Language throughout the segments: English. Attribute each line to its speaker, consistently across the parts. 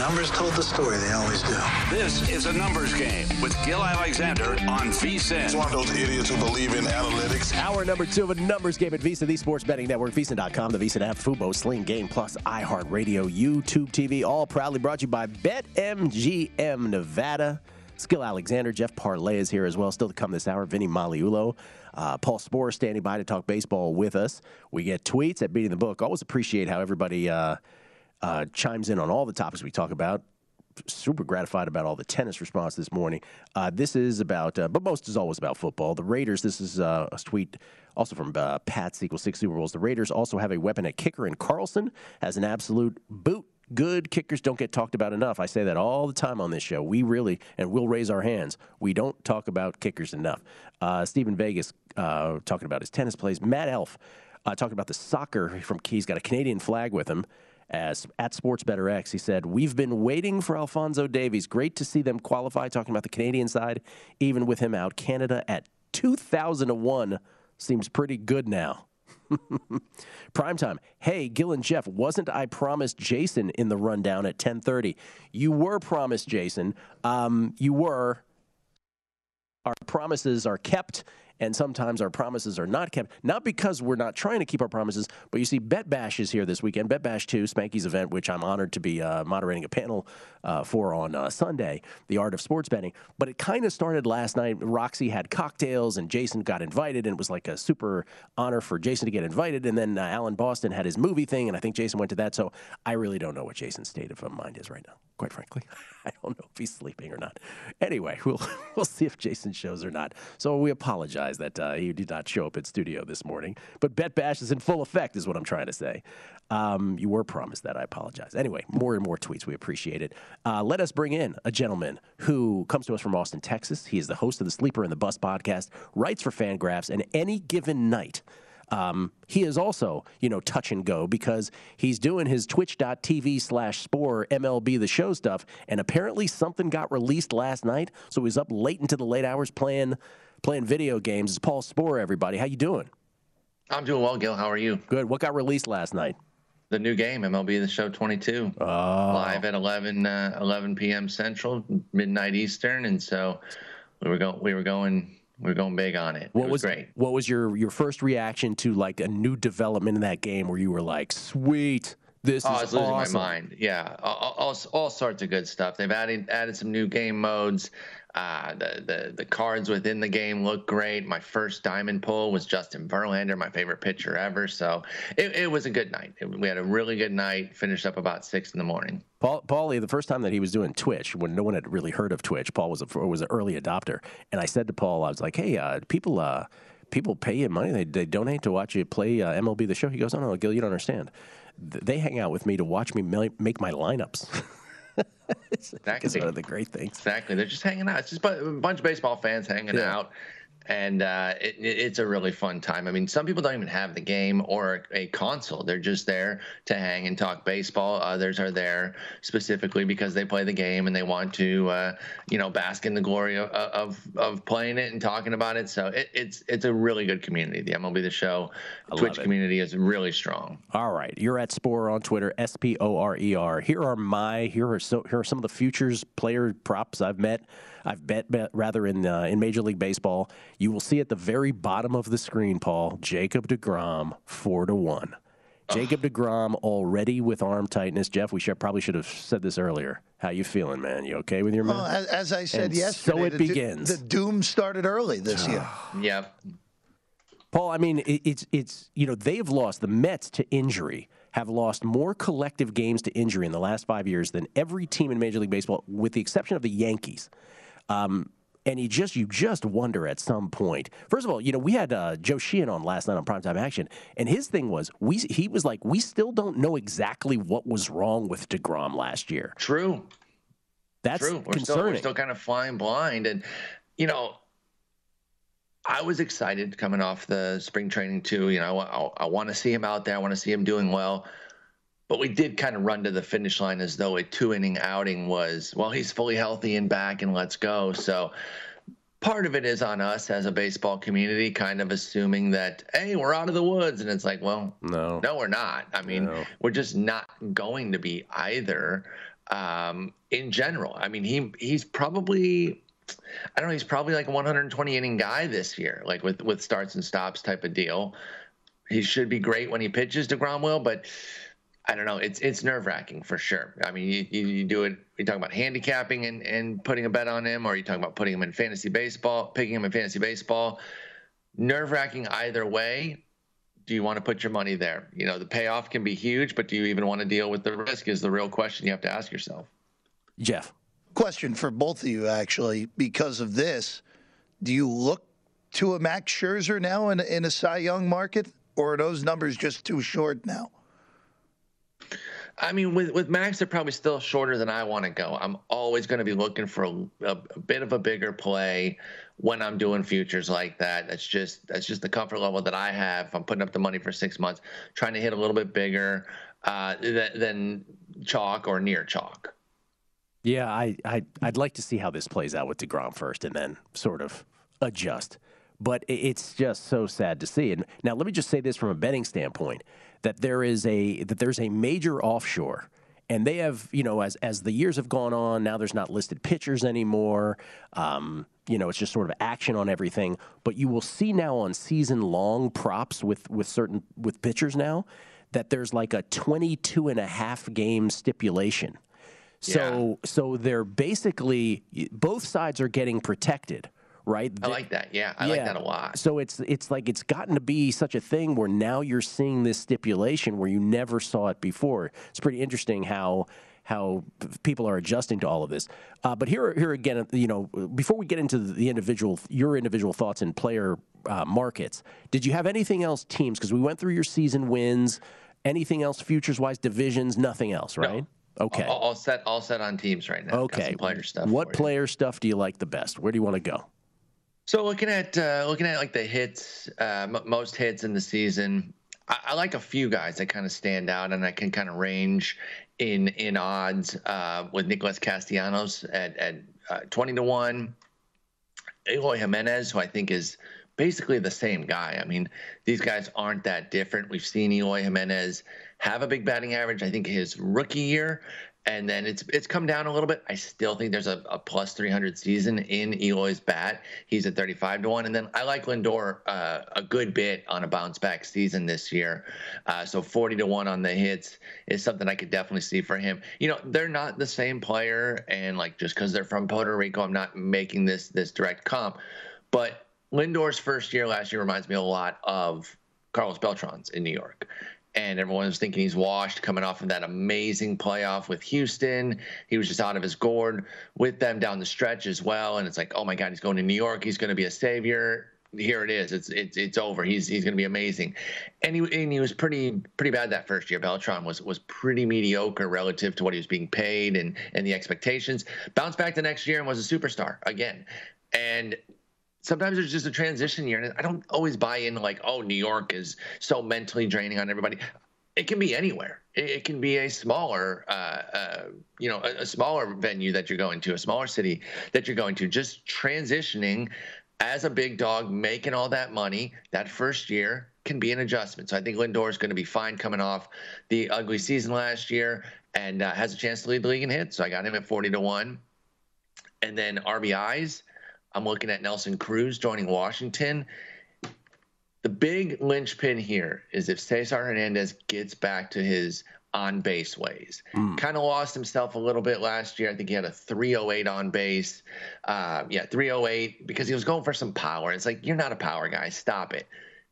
Speaker 1: The numbers told the story. They always do.
Speaker 2: This is a numbers game with Gill Alexander on VSIN.
Speaker 3: It's one of those idiots who believe in analytics.
Speaker 4: Hour number two of a numbers game at VSIN, the Sports Betting Network, VSIN.com, the VSIN app, Fubo, Sling Game Plus, iHeartRadio, YouTube TV, all proudly brought to you by BetMGM Nevada. Gill Alexander, Jeff Parles is here as well. Still to come this hour, Vinny Magliulo. Uh, Paul Sporer standing by to talk baseball with us. We get tweets at Beating the Book. Always appreciate how everybody uh, uh, chimes in on all the topics we talk about. Super gratified about all the tennis response this morning. Uh, this is about, uh, but most is always about football. The Raiders. This is uh, a tweet also from uh, Pat's equals six Super Bowls. The Raiders also have a weapon at kicker in Carlson as an absolute boot. Good kickers don't get talked about enough. I say that all the time on this show. We really, and we'll raise our hands. We don't talk about kickers enough. Uh, Stephen Vegas uh, talking about his tennis plays. Matt Elf uh, talking about the soccer from Key. He's got a Canadian flag with him as at Sports Better X. He said, We've been waiting for Alfonso Davies. Great to see them qualify, talking about the Canadian side, even with him out. Canada at 2001 seems pretty good now. Prime time. Hey, Gill and Jeff, wasn't I promised Jason in the rundown at 10:30? You were promised Jason. Um, you were. Our promises are kept, and sometimes our promises are not kept. Not because we're not trying to keep our promises, but you see, Bet Bash is here this weekend. Bet Bash 2, Spanky's event, which I'm honored to be uh, moderating a panel uh, for on uh, Sunday, The Art of Sports Betting. But it kind of started last night. Roxy had cocktails, and Jason got invited, and it was like a super honor for Jason to get invited. And then uh, Alan Boston had his movie thing, and I think Jason went to that. So I really don't know what Jason's state of mind is right now, quite frankly. I don't know if he's sleeping or not. Anyway, we'll we'll see if Jason shows or not. So we apologize that uh, he did not show up in studio this morning. But Bet Bash is in full effect, is what I'm trying to say. Um, you were promised that. I apologize. Anyway, more and more tweets. We appreciate it. Uh, let us bring in a gentleman who comes to us from Austin, Texas. He is the host of the Sleeper and the Bust podcast, writes for Fangraphs, and any given night. Um, he is also, you know, touch and go because he's doing his twitch.tv slash Sporer MLB the show stuff. And apparently something got released last night. So he's up late into the late hours playing playing video games. It's Paul Sporer, everybody. How you doing?
Speaker 5: I'm doing well, Gill. How are you?
Speaker 4: Good. What got released last night?
Speaker 5: The new game, MLB The Show 22,
Speaker 4: oh.
Speaker 5: live at 11 uh, 11 p.m. Central, midnight Eastern, and so we were going we were going we are going big on it.
Speaker 4: What
Speaker 5: it
Speaker 4: was,
Speaker 5: was, great?
Speaker 4: What was your your first reaction to like a new development in that game where you were like, "Sweet, this
Speaker 5: oh,
Speaker 4: is
Speaker 5: I was losing
Speaker 4: awesome.
Speaker 5: my mind. Yeah, all, all, all, sorts of good stuff. They've added added some new game modes. Uh, the, the the cards within the game look great. My first diamond pull was Justin Verlander, my favorite pitcher ever. So it, it was a good night. It, we had a really good night. Finished up about six in the morning.
Speaker 4: Paul, Paulie, the first time that he was doing Twitch, when no one had really heard of Twitch, Paul was a, was an early adopter, and I said to Paul, I was like, "Hey, uh, people, uh, people pay you money. They, they donate to watch you play uh, MLB the Show." He goes, "Oh no, Gill, you don't understand. They hang out with me to watch me make my lineups." it's,
Speaker 5: exactly.
Speaker 4: One of the great things.
Speaker 5: Exactly. They're just hanging out. It's just a bunch of baseball fans hanging yeah. out and uh, it, it's a really fun time. I mean, some people don't even have the game or a console; they're just there to hang and talk baseball. Others are there specifically because they play the game and they want to, uh, you know, bask in the glory of, of, of playing it and talking about it. So it, it's it's a really good community. The MLB The Show Twitch community is really strong.
Speaker 4: All right, you're at Sporer on Twitter, S P O R E R. Here are my here are so here are some of the futures player props I've met. I've bet, bet rather in uh, in Major League Baseball. You will see at the very bottom of the screen, Paul Jacob Degrom four to one. Jacob DeGrom already with arm tightness. Jeff, we should, probably should have said this earlier. How you feeling, man? You okay with your man?
Speaker 6: Well, as, as I said
Speaker 4: And
Speaker 6: yesterday,
Speaker 4: so it
Speaker 6: the,
Speaker 4: begins.
Speaker 6: The doom started early this year.
Speaker 5: Yep.
Speaker 4: Paul, I mean, it, it's it's you know they've lost the Mets to injury have lost more collective games to injury in the last five years than every team in Major League Baseball, with the exception of the Yankees. Um, and you just you just wonder at some point. First of all, you know we had uh, Joe Sheehan on last night on Primetime Action, and his thing was we he was like we still don't know exactly what was wrong with Degrom last year.
Speaker 5: True.
Speaker 4: That's
Speaker 5: True. We're
Speaker 4: concerning.
Speaker 5: still, we're still kind of flying blind, and you know, I was excited coming off the spring training too. You know, I, I want to see him out there. I want to see him doing well. But we did kind of run to the finish line as though a two inning outing was, well, he's fully healthy and back and let's go. So part of it is on us as a baseball community, kind of assuming that, hey, we're out of the woods. And it's like, well,
Speaker 4: no,
Speaker 5: no, we're not. I mean,
Speaker 4: No.
Speaker 5: we're just not going to be either um, in general. I mean, he he's probably. I don't know. He's probably like a 120 inning guy this year, like with with starts and stops type of deal. He should be great when he pitches to Gromwell, but I don't know. It's it's nerve wracking for sure. I mean, you, you, you do it. You talk about handicapping and, and putting a bet on him, or you talk about putting him in fantasy baseball, picking him in fantasy baseball. Nerve wracking either way. Do you want to put your money there? You know, the payoff can be huge, but do you even want to deal with the risk? Is the real question you have to ask yourself.
Speaker 4: Jeff.
Speaker 6: Question for both of you, actually, because of this. Do you look to a Max Scherzer now in, in a Cy Young market, or are those numbers just too short now?
Speaker 5: I mean, with with Max, they're probably still shorter than I want to go. I'm always going to be looking for a, a, a bit of a bigger play when I'm doing futures like that. That's just that's just the comfort level that I have. If I'm putting up the money for six months, trying to hit a little bit bigger uh, than, than chalk or near chalk.
Speaker 4: Yeah, I, I I'd like to see how this plays out with Degrom first, and then sort of adjust. But it's just so sad to see. And now, let me just say this from a betting standpoint: that there is a that there's a major offshore, and they have you know as as the years have gone on, now there's not listed pitchers anymore. Um, you know, it's just sort of action on everything. But you will see now on season long props with with certain with pitchers now that there's like a 22 and a half game stipulation. So so they're basically both sides are getting protected, right?
Speaker 5: I like that. Yeah, I like that a lot.
Speaker 4: So it's it's like it's gotten to be such a thing where now you're seeing this stipulation where you never saw it before. It's pretty interesting how how people are adjusting to all of this. Uh, but here here again, you know, before we get into the individual your individual thoughts and player uh, markets, did you have anything else teams? Because we went through your season wins. Anything else futures wise, divisions, nothing else, right? Okay.
Speaker 5: All, all set, all set on teams right now.
Speaker 4: Okay.
Speaker 5: player stuff.
Speaker 4: What player stuff do you like the best? Where do you want to go?
Speaker 5: So looking at uh, looking at like the hits, uh, m- most hits in the season, I, I like a few guys that kind of stand out, and I can kind of range in in odds uh, with Nicolas Castellanos at at uh, twenty to one, Eloy Jimenez, who I think is basically the same guy. I mean, these guys aren't that different. We've seen Eloy Jimenez have a big batting average. I think his rookie year, and then it's it's come down a little bit. I still think there's a, a plus 300 season in Eloy's bat. He's at 35 to one, and then I like Lindor uh, a good bit on a bounce back season this year. Uh, so 40 to one on the hits is something I could definitely see for him. You know, they're not the same player, and like just because they're from Puerto Rico, I'm not making this this direct comp, but Lindor's first year last year reminds me a lot of Carlos Beltran's in New York. And everyone was thinking he's washed coming off of that amazing playoff with Houston. He was just out of his gourd with them down the stretch as well. And it's like, oh my God, he's going to New York. He's going to be a savior. Here it is. It's it's it's over. He's he's going to be amazing, and he and he was pretty pretty bad that first year. Beltran was was pretty mediocre relative to what he was being paid and and the expectations. Bounced back the next year and was a superstar again, and sometimes there's just a transition year and i don't always buy in like oh new york is so mentally draining on everybody. It can be anywhere. It, can be a smaller uh, uh, you know a, a smaller venue that you're going to a smaller city that you're going to. Just transitioning as a big dog making all that money that first year can be an adjustment. So i think lindor is going to be fine coming off the ugly season last year and uh, has a chance to lead the league in hits. So i got him at 40 to 1 and then rbis I'm looking at Nelson Cruz joining Washington. The big linchpin here is if Cesar Hernandez gets back to his on base ways. Mm. Kind of lost himself a little bit last year. I think he had a 308 on base. Uh, yeah, 308 because he was going for some power. It's like, you're not a power guy. Stop it.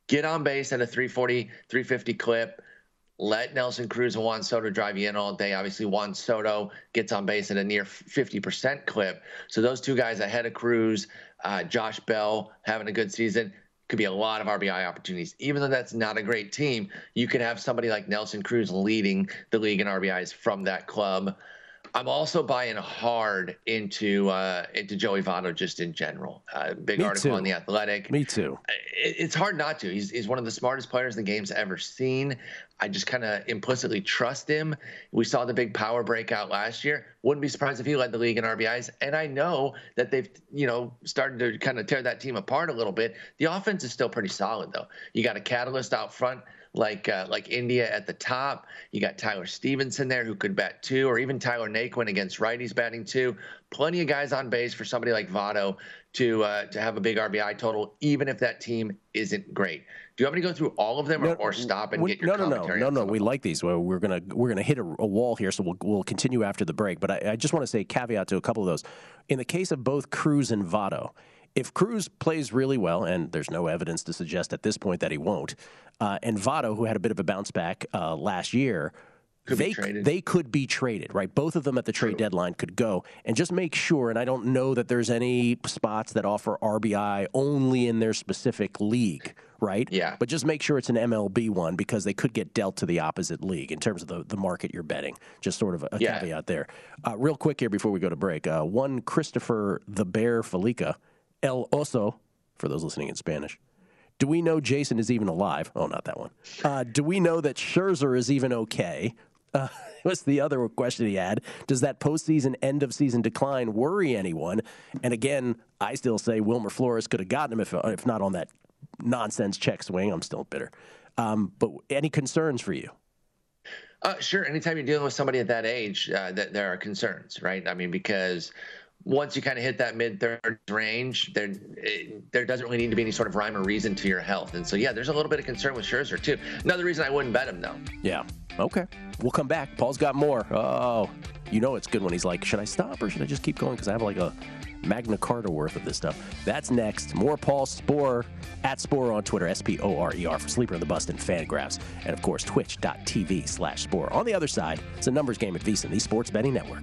Speaker 5: Get on base at a 340, 350 clip. Let Nelson Cruz and Juan Soto drive you in all day. Obviously, Juan Soto gets on base at a near 50% clip. So those two guys ahead of Cruz, uh, Josh Bell having a good season could be a lot of RBI opportunities. Even though that's not a great team, you could have somebody like Nelson Cruz leading the league in RBIs from that club. I'm also buying hard into uh, into Joey Votto just in general. Uh, big
Speaker 4: Me
Speaker 5: article
Speaker 4: too.
Speaker 5: on the Athletic.
Speaker 4: Me too.
Speaker 5: It, it's hard not to. He's he's one of the smartest players the game's ever seen. I just kind of implicitly trust him. We saw the big power breakout last year. Wouldn't be surprised if he led the league in RBIs. And I know that they've, you know, started to kind of tear that team apart a little bit. The offense is still pretty solid, though. You got a catalyst out front like uh, like India at the top. You got Tyler Stephenson there who could bat two, or even Tyler Naquin against righties batting two. Plenty of guys on base for somebody like Votto to uh, to have a big RBI total, even if that team isn't great. Do you want me to go through all of them, or, or stop and
Speaker 4: we-
Speaker 5: get your
Speaker 4: no, no, no,
Speaker 5: commentary?
Speaker 4: no, no. We like these. Well, we're gonna we're gonna hit a, a wall here, so we'll we'll continue after the break. But I, I just want to say caveat to a couple of those. In the case of both Cruz and Votto, if Cruz plays really well, and there's no evidence to suggest at this point that he won't, uh, and Votto, who had a bit of a bounce back uh, last year.
Speaker 5: Could be
Speaker 4: they,
Speaker 5: traded.
Speaker 4: they could be traded, right? Both of them at the trade deadline could go. And just make sure, and I don't know that there's any spots that offer RBI only in their specific league, right?
Speaker 5: Yeah.
Speaker 4: But just make sure it's an MLB one because they could get dealt to the opposite league in terms of the, the market you're betting. Just sort of a, a
Speaker 5: Yeah.
Speaker 4: caveat there. Uh, real quick here before we go to break. Uh, one Christopher the Bear Felica, El Oso, for those listening in Spanish. Do we know Jason is even alive? Oh, not that one. Uh, do we know that Scherzer is even okay? Uh, what's the other question he had? Does that postseason end of season decline worry anyone? And again, I still say Wilmer Flores could have gotten him if, if not on that nonsense check swing. I'm still bitter. Um, but any concerns for you?
Speaker 5: Uh, sure. Anytime you're dealing with somebody at that age, uh, that there are concerns, right? I mean, because once you kind of hit that mid third range, there it, there doesn't really need to be any sort of rhyme or reason to your health. And so, yeah, there's a little bit of concern with Scherzer too. Another reason I wouldn't bet him though.
Speaker 4: Yeah. Okay. We'll come back. Paul's got more. Oh, you know it's good when he's like, should I stop or should I just keep going? Because I have like a Magna Carta worth of this stuff. That's next. More Paul Sporer at Sporer on Twitter, S P O R E R for Sleeper in the Bust and Fangraphs. And of course, twitch.tv slash Sporer. On the other side, it's a numbers game at VSIN, the Sports Betting Network.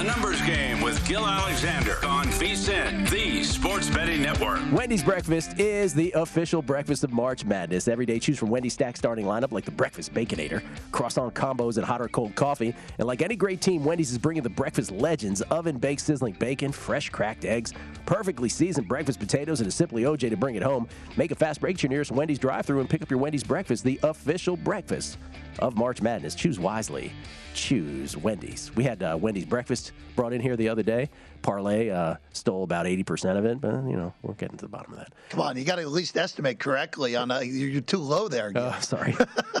Speaker 2: A numbers game with Gill Alexander on VSIN, the Sports Betting Network.
Speaker 4: Wendy's breakfast is the official breakfast of March Madness. Every day, choose from Wendy's stack starting lineup like the Breakfast Baconator, croissant combos, and hot or cold coffee. And like any great team, Wendy's is bringing the breakfast legends: oven baked sizzling bacon, fresh cracked eggs, perfectly seasoned breakfast potatoes, and a simply OJ to bring it home. Make a fast break to your nearest Wendy's drive-thru and pick up your Wendy's breakfast, the official breakfast of March Madness. Choose wisely. Choose Wendy's. We had uh, Wendy's breakfast brought in here the other day. Parlay uh, stole about 80% of it, but, you know, we're getting to the bottom of that.
Speaker 6: Come on, you got to at least estimate correctly. On a, you're too low there.
Speaker 4: Uh, sorry.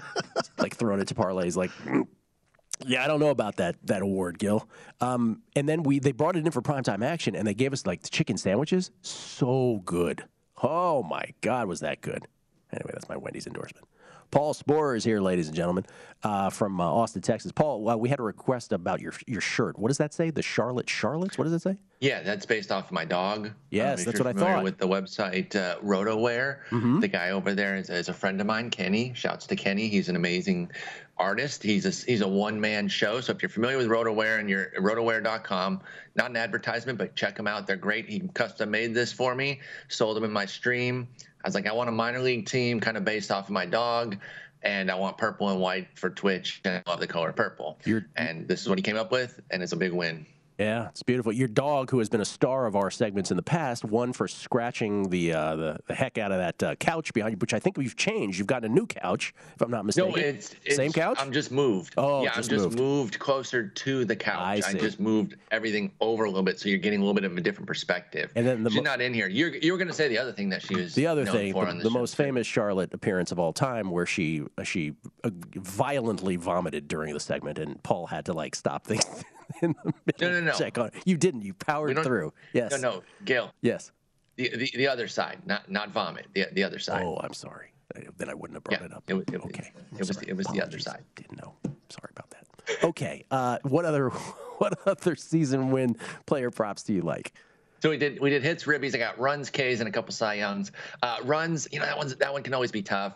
Speaker 4: like throwing it to parlays, like. Yeah, I don't know about that that award, Gill. Um, and then we they brought it in for primetime action, and they gave us like the chicken sandwiches. So good. Oh my God, was that good? Anyway, that's my Wendy's endorsement. Paul Sporer is here, ladies and gentlemen, uh, from uh, Austin, Texas. Paul, uh, we had a request about your your shirt. What does that say? The Charlotte Charlottes? What does it say?
Speaker 5: Yeah, that's based off my dog.
Speaker 4: Yes,
Speaker 5: if
Speaker 4: that's what I thought.
Speaker 5: With the website uh, RotoWire,
Speaker 4: Mhm.
Speaker 5: the guy over there is, is a friend of mine, Kenny. Shouts to Kenny. He's an amazing artist. He's a he's a one man show. So if you're familiar with RotoWire and you're rotowire.com, not an advertisement, but check them out. They're great. He custom made this for me, sold them in my stream. I was like, I want a minor league team kind of based off of my dog. And I want purple and white for Twitch, and I love the color purple. and this is what he came up with, and it's a big win.
Speaker 4: Yeah, it's beautiful. Your dog, who has been a star of our segments in the past, won for scratching the uh, the, the heck out of that uh, couch behind you, which I think we've changed. You've gotten a new couch, if I'm not mistaken.
Speaker 5: No, it's, it's
Speaker 4: same couch.
Speaker 5: I'm just moved.
Speaker 4: Oh,
Speaker 5: yeah,
Speaker 4: just
Speaker 5: I'm just
Speaker 4: moved.
Speaker 5: moved. closer to the couch.
Speaker 4: I see.
Speaker 5: just moved everything over a little bit, so you're getting a little bit of a different perspective.
Speaker 4: And then the
Speaker 5: she's
Speaker 4: mo-
Speaker 5: not in here. You're you were going to say the other thing that she was
Speaker 4: the other thing, the,
Speaker 5: the,
Speaker 4: most famous Charlotte appearance of all time, where she she uh, violently vomited during the segment, and Paul had to like stop things in the middle.
Speaker 5: No, no, no.
Speaker 4: Check on it. You didn't. You powered through. Yes.
Speaker 5: No, no, Gail.
Speaker 4: Yes.
Speaker 5: The, the the other side, not not vomit. The the other side.
Speaker 4: Oh, I'm sorry. Then I wouldn't have brought
Speaker 5: Yeah,
Speaker 4: it up.
Speaker 5: it was- it
Speaker 4: okay.
Speaker 5: It was it was the other side.
Speaker 4: Didn't know. Sorry about that. Okay. Uh, what other what other season win player props do you like?
Speaker 5: So we did we did hits, ribbies. I got runs, Ks, and a couple Cy Youngs. Uh, runs, you know that one's that one can always be tough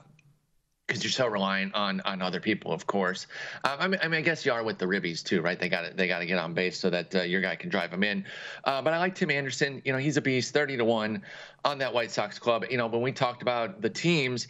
Speaker 5: because you're so reliant on on other people, of course. Um, I mean, I mean, I guess you are with the ribbies too, right? They got to they got to get on base so that uh, your guy can drive them in. Uh, but I like Tim Anderson. You know, he's a beast, thirty to one on that White Sox club. You know, when we talked about the teams.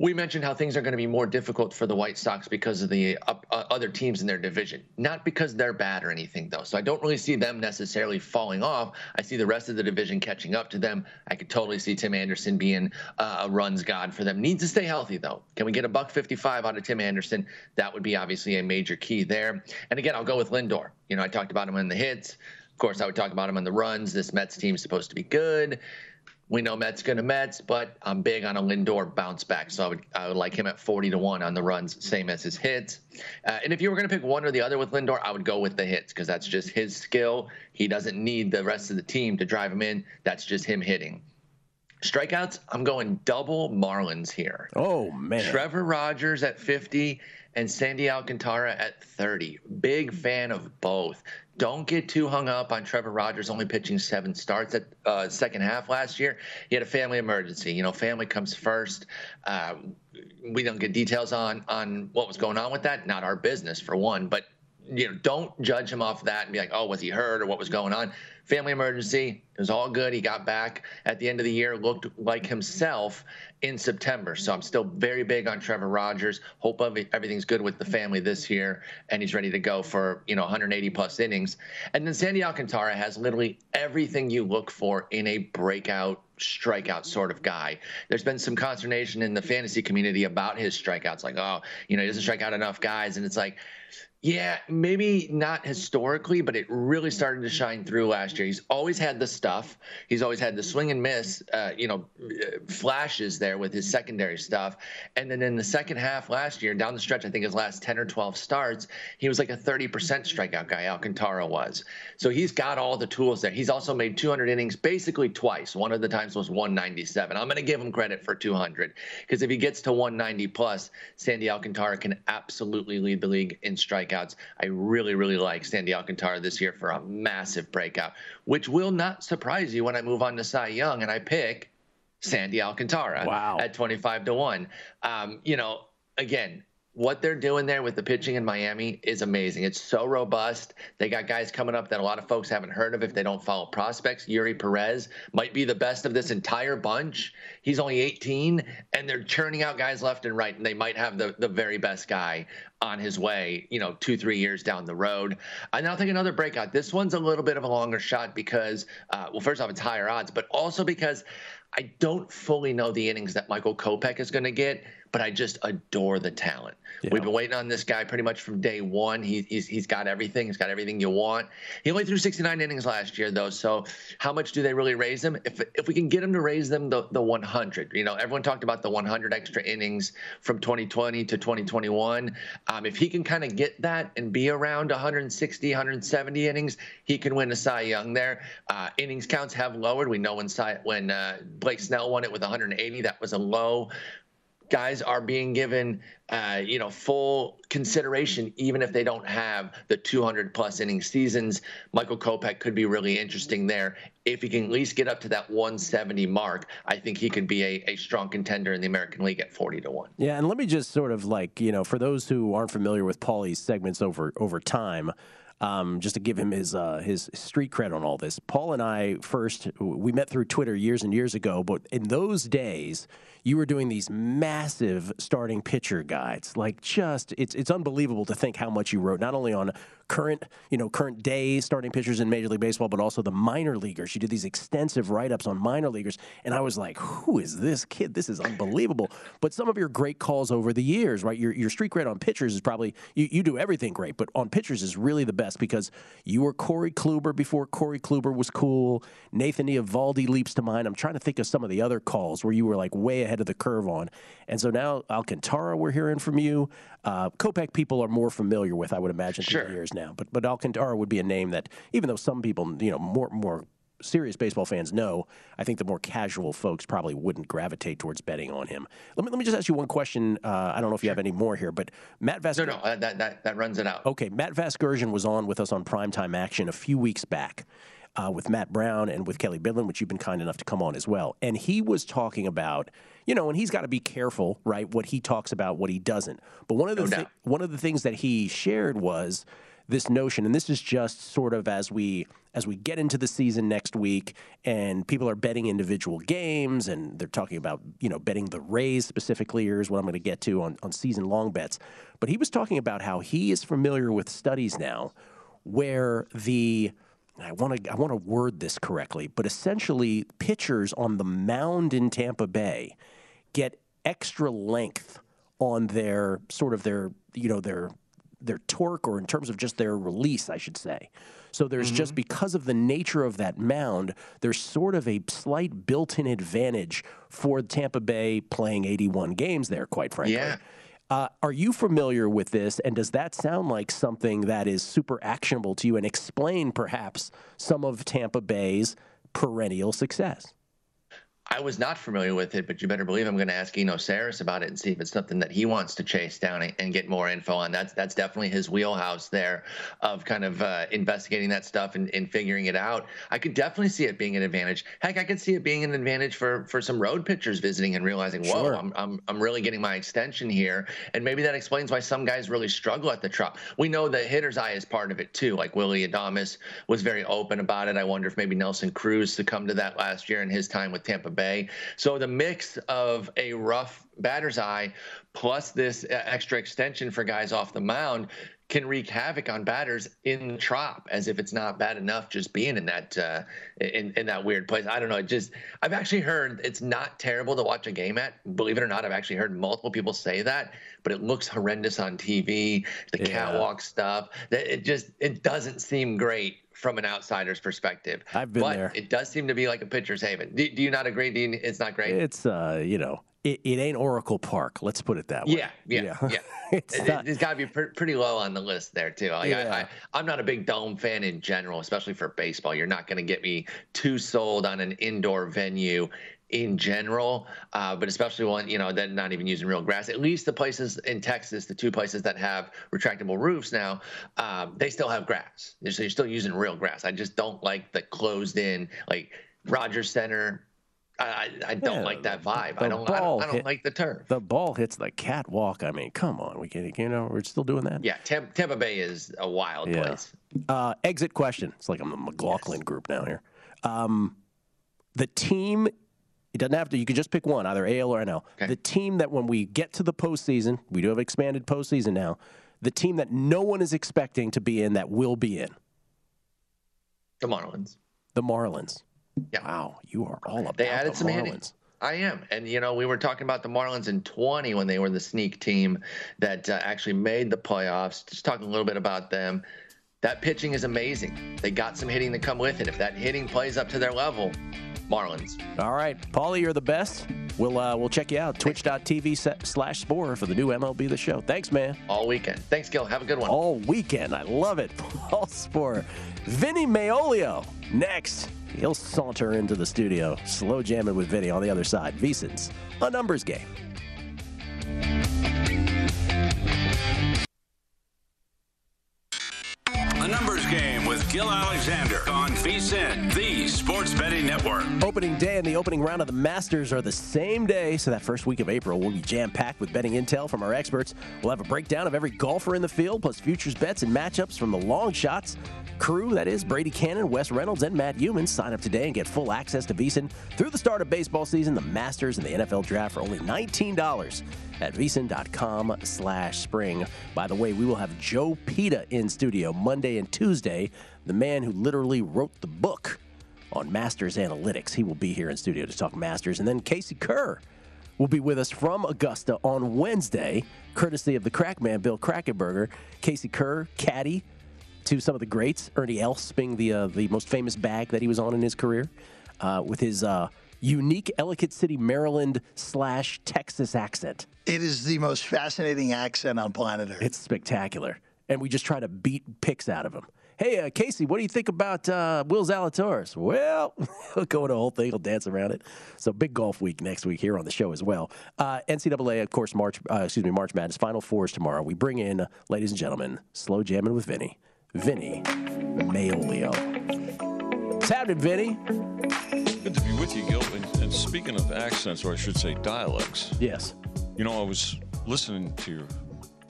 Speaker 5: We mentioned how things are going to be more difficult for the White Sox because of the uh, uh, other teams in their division. Not because they're bad or anything, though. So I don't really see them necessarily falling off. I see the rest of the division catching up to them. I could totally see Tim Anderson being uh, a runs god for them. Needs to stay healthy, though. Can we get a buck 55 out of Tim Anderson? That would be obviously a major key there. And again, I'll go with Lindor. You know, I talked about him in the hits. Of course, I would talk about him on the runs. This Mets team is supposed to be good. We know Mets going to Mets, but I'm big on a Lindor bounce back, so I would I would like him at 40 to one on the runs, same as his hits. Uh, and if you were going to pick one or the other with Lindor, I would go with the hits because that's just his skill. He doesn't need the rest of the team to drive him in. That's just him hitting. Strikeouts, I'm going double Marlins here.
Speaker 4: Oh man.
Speaker 5: Trevor Rogers at 50 and Sandy Alcantara at 30. Big fan of both. Don't get too hung up on Trevor Rogers only pitching seven starts at uh, second half last year. He had a family emergency. You know, family comes first. Uh, we don't get details on on what was going on with that. Not our business for one, but you know, don't judge him off that and be like, oh, was he hurt or what was going on? Family emergency. It was all good. He got back at the end of the year, looked like himself in September. So I'm still very big on Trevor Rogers. Hope every- everything's good with the family this year, and he's ready to go for you know 180 plus innings. And then Sandy Alcantara has literally everything you look for in a breakout strikeout sort of guy. There's been some consternation in the fantasy community about his strikeouts, like, oh, you know, he doesn't strike out enough guys, and it's like. Yeah, maybe not historically, but it really started to shine through last year. He's always had the stuff. He's always had the swing and miss, uh, you know, flashes there with his secondary stuff. And then in the second half last year, down the stretch, I think his last 10 or 12 starts, he was like a 30% strikeout guy, Alcantara was. So he's got all the tools there. He's also made 200 innings basically twice. One of the times was 197. I'm going to give him credit for 200 because if he gets to 190 plus, Sandy Alcantara can absolutely lead the league in strikeouts. I really, really like Sandy Alcantara this year for a massive breakout, which will not surprise you when I move on to Cy Young and I pick Sandy Alcantara
Speaker 4: Wow.
Speaker 5: at 25 to 1. Um, you know, again, what they're doing there with the pitching in Miami is amazing. It's so robust. They got guys coming up that a lot of folks haven't heard of if they don't follow prospects. Eury Perez might be the best of this entire bunch. He's only 18, and they're churning out guys left and right, and they might have the, the very best guy on his way, you know, two, three years down the road. I now think another breakout. This one's a little bit of a longer shot because, uh, well, first off, it's higher odds, but also because I don't fully know the innings that Michael Kopech is going to get but I just adore the talent. Yeah. We've been waiting on this guy pretty much from day one. He, he's he's got everything. He's got everything you want. He only threw 69 innings last year, though. So how much do they really raise him? If if we can get him to raise them the the 100, you know, everyone talked about the 100 extra innings from 2020 to 2021. Um, if he can kind of get that and be around 160, 170 innings, he can win a Cy Young there. Uh, innings counts have lowered. We know when Cy, when uh, Blake Snell won it with 180, that was a low guys are being given, uh, you know, full consideration, even if they don't have the 200 plus inning seasons. Michael Kopech could be really interesting there. If he can at least get up to that 170 mark, I think he could be a, a strong contender in the American League at 40 to 1.
Speaker 4: Yeah, and let me just sort of like, you know, for those who aren't familiar with Paulie's segments over over time, um, just to give him his uh, his street cred on all this. Paul and I first we met through Twitter years and years ago, but in those days you were doing these massive starting pitcher guides. Like just it's it's unbelievable to think how much you wrote not only on current, you know, current day starting pitchers in Major League Baseball, but also the minor leaguers. You did these extensive write-ups on minor leaguers, and I was like, "Who is this kid? This is unbelievable." but some of your great calls over the years, right? Your your street cred on pitchers is probably you, you do everything great, but on pitchers is really the best because you were Corey Kluber before Corey Kluber was cool. Nathan Eovaldi leaps to mind. I'm trying to think of some of the other calls where you were like way ahead of the curve on, and so now Alcantara, we're hearing from you. Uh, Kopech people are more familiar with, I would imagine,
Speaker 5: sure.
Speaker 4: through the years now. But but Alcantara would be a name that, even though some people, you know, more more serious baseball fans know, I think the more casual folks probably wouldn't gravitate towards betting on him. Let me let me just ask you one question. Uh, I don't know if you sure. have any more here, but Matt Vasgersian.
Speaker 5: No, no, uh, that, that that runs it out.
Speaker 4: Okay, Matt Vasgersian was on with us on Primetime Action a few weeks back. Uh, with Matt Brown and with Kelly Bidlin, which you've been kind enough to come on as well. And he was talking about you know, and he's got to be careful, right? What he talks about, what he doesn't. But one of the no thi- one of the things that he shared was this notion, and this is just sort of as we as we get into the season next week, and people are betting individual games, and they're talking about you know betting the Rays specifically. Here's what I'm going to get to on on season long bets. But he was talking about how he is familiar with studies now where the I want to I want to word this correctly, but essentially pitchers on the mound in Tampa Bay get extra length on their sort of their you know their their torque or in terms of just their release, I should say. So there's mm-hmm. just because of the nature of that mound, there's sort of a slight built-in advantage for Tampa Bay playing 81 games there, quite frankly.
Speaker 5: Yeah.
Speaker 4: Uh, are you familiar with this, and does that sound like something that is super actionable to you, and explain perhaps some of Tampa Bay's perennial success?
Speaker 5: I was not familiar with it, but you better believe I'm going to ask Eno Sarris about it and see if it's something that he wants to chase down and get more info on. That's that's definitely his wheelhouse there of kind of uh, investigating that stuff and, and, figuring it out. I could definitely see it being an advantage. Heck, I could see it being an advantage for for some road pitchers visiting and realizing, whoa, sure. I'm, I'm I'm really getting my extension here, and maybe that explains why some guys really struggle at the Trop. We know the hitter's eye is part of it too. Like Willy Adames was very open about it. I wonder if maybe Nelson Cruz succumbed to that last year in his time with Tampa Bay Bay. So the mix of a rough batter's eye plus this extra extension for guys off the mound can wreak havoc on batters in the trop as if it's not bad enough just being in that uh, in, in that weird place. I don't know. It just I've actually heard it's not terrible to watch a game at. Believe it or not, I've actually heard multiple people say that, but it looks horrendous on TV. The yeah. catwalk stuff. That it just it doesn't seem great from an outsider's perspective.
Speaker 4: I've been
Speaker 5: but
Speaker 4: there.
Speaker 5: It does seem to be like a pitcher's haven. Do, do you not agree? You, it's not great.
Speaker 4: It's uh, you know, it, it, ain't Oracle Park. Let's put it that way.
Speaker 5: Yeah, yeah, yeah. yeah. it's it, has got to be pr- pretty low on the list there too. Like yeah. I, am not a big dome fan in general, especially for baseball. You're not going to get me too sold on an indoor venue in general, uh, but especially one you know that not even using real grass. At least the places in Texas, the two places that have retractable roofs now, um, they still have grass. So you're still using real grass. I just don't like the closed in like Rogers Center. I, I don't
Speaker 4: Yeah,
Speaker 5: like that vibe. I don't. I don't, I don't
Speaker 4: hit-
Speaker 5: like the turf.
Speaker 4: The ball hits the catwalk. I mean, come on. We can, you know, we're still doing that.
Speaker 5: Yeah, Tampa, Tampa Bay is a wild
Speaker 4: Yeah.
Speaker 5: place.
Speaker 4: Uh, exit question. It's like I'm the McLaughlin group now here. Um, the team, it doesn't have to, you can just pick one, either AL or NL. The team that when we get to the postseason, we do have expanded postseason now, the team that no one is expecting to be in that will be in.
Speaker 5: The Marlins.
Speaker 4: The Marlins.
Speaker 5: Yeah.
Speaker 4: Wow, you are all about
Speaker 5: They added
Speaker 4: the
Speaker 5: some hitting.
Speaker 4: Marlins.
Speaker 5: I am. And, you know, we were talking about the Marlins in 20 when they were the sneak team that uh, actually made the playoffs. Just talking a little bit about them. That pitching is amazing. They got some hitting to come with it. If that hitting plays up to their level, Marlins.
Speaker 4: All right, Paulie, you're the best. We'll uh, we'll check you out. Twitch.tv se- slash Sporer for the new MLB The Show. Thanks, man.
Speaker 5: All weekend. Thanks, Gill. Have a good one.
Speaker 4: All weekend. I love it. Paul Sporer. Vinny Magliulo next. He'll saunter into the studio. Slow jamming with Vinny on the other side. VSIN's a numbers game.
Speaker 2: A numbers game with Gill Alexander on VSIN,
Speaker 4: Opening day and the opening round of the Masters are the same day, so that first week of April will be jam packed with betting intel from our experts. We'll have a breakdown of every golfer in the field, plus futures bets and matchups from the long shots. Crew, that is Brady Kannon, Wes Reynolds, and Matt Youmans. Sign up today and get full access to VSIN through the start of baseball season, the Masters, and the NFL Draft for only $19 at vsin.com slash spring. By the way, we will have Joe Pita in studio Monday and Tuesday, the man who literally wrote the book on Masters Analytics. He will be here in studio to talk Masters. And then Casey Kerr will be with us from Augusta on Wednesday, courtesy of the Crackman, Bill Krackomberger. Casey Kerr, caddy to some of the greats, Ernie Els being the, uh, the most famous bag that he was on in his career, uh, with his uh, unique Ellicott City, Maryland slash Texas accent.
Speaker 6: It is the most fascinating accent on planet Earth.
Speaker 4: It's spectacular. And we just try to beat picks out of him. Hey, uh, Casey, what do you think about uh, Will Zalatoris? Well, he'll go into a whole thing. He'll dance around it. So big golf week next week here on the show as well. Uh, NCAA, of course, March. Uh, excuse me, March Madness Final Fours tomorrow. We bring in, ladies and gentlemen, slow jamming with Vinny, Vinny Magliulo. Sounded Vinny.
Speaker 7: Good to be with you, Gill. And, and speaking of accents, or I should say dialects.
Speaker 4: Yes.
Speaker 7: You know, I was listening to your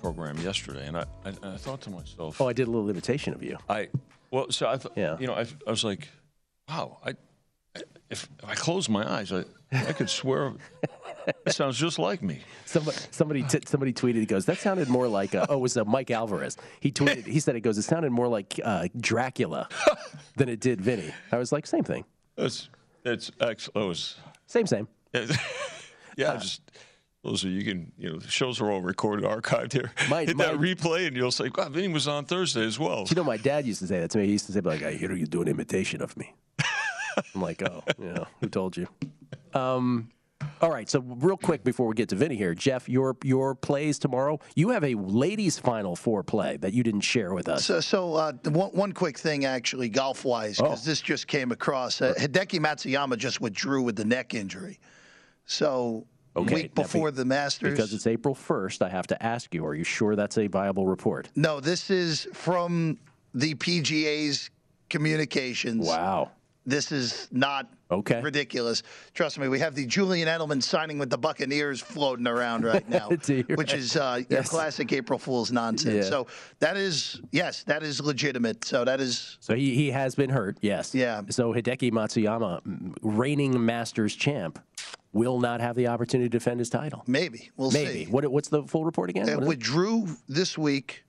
Speaker 7: program yesterday, and I, I, I thought to myself,
Speaker 4: Oh, I did a little imitation of you.
Speaker 7: I well, so I thought,
Speaker 4: Yeah.
Speaker 7: you know, I, I was like, wow, I if, if I close my eyes, I I could swear it sounds just like me.
Speaker 4: Somebody, somebody, t- somebody tweeted. He goes, "That sounded more like uh, oh, it was uh, Mike Alvarez." He tweeted. He said, "It goes. It sounded more like uh, Dracula than it did Vinny." I was like, "Same thing.
Speaker 7: It's actually it was
Speaker 4: Same, same."
Speaker 7: yeah, just. Those are you can you know the shows are all recorded, archived here.
Speaker 4: My-
Speaker 7: Hit that replay, and you'll say, "God, Vinny was on Thursday as well."
Speaker 4: You know my dad used to say that to me? He used to say like, "I hear you do an imitation of me." I'm like, "Oh, yeah, who told you?" Um, all right. So real quick before we get to Vinny here, Jeff, your your plays tomorrow. You have a ladies' final four play that you didn't share with us.
Speaker 6: So, so uh, one, one quick thing, actually, golf wise, because this just came across. Uh, Hideki Matsuyama just withdrew with the neck injury. So,
Speaker 4: Okay,
Speaker 6: week
Speaker 4: now be-
Speaker 6: before the Masters.
Speaker 4: Because it's April 1st, I have to ask you: Are you sure that's a viable report?
Speaker 6: no, this is from the PGA's communications.
Speaker 4: Wow.
Speaker 6: This is not
Speaker 4: Okay.
Speaker 6: ridiculous. Trust me, we have the Julian Edelman signing with the Buccaneers floating around right now, which is uh,
Speaker 4: Yes.
Speaker 6: classic April Fool's nonsense.
Speaker 4: Yeah.
Speaker 6: So that is, yes, that is legitimate. So that is
Speaker 4: So he, he has been hurt, yes.
Speaker 6: Yeah.
Speaker 4: So Hideki Matsuyama, reigning Masters champ, will not have the opportunity to defend his title.
Speaker 6: maybe. We'll
Speaker 4: Maybe.
Speaker 6: see.
Speaker 4: What, what's the full report again?
Speaker 6: Uh,
Speaker 4: What is it?
Speaker 6: withdrew this week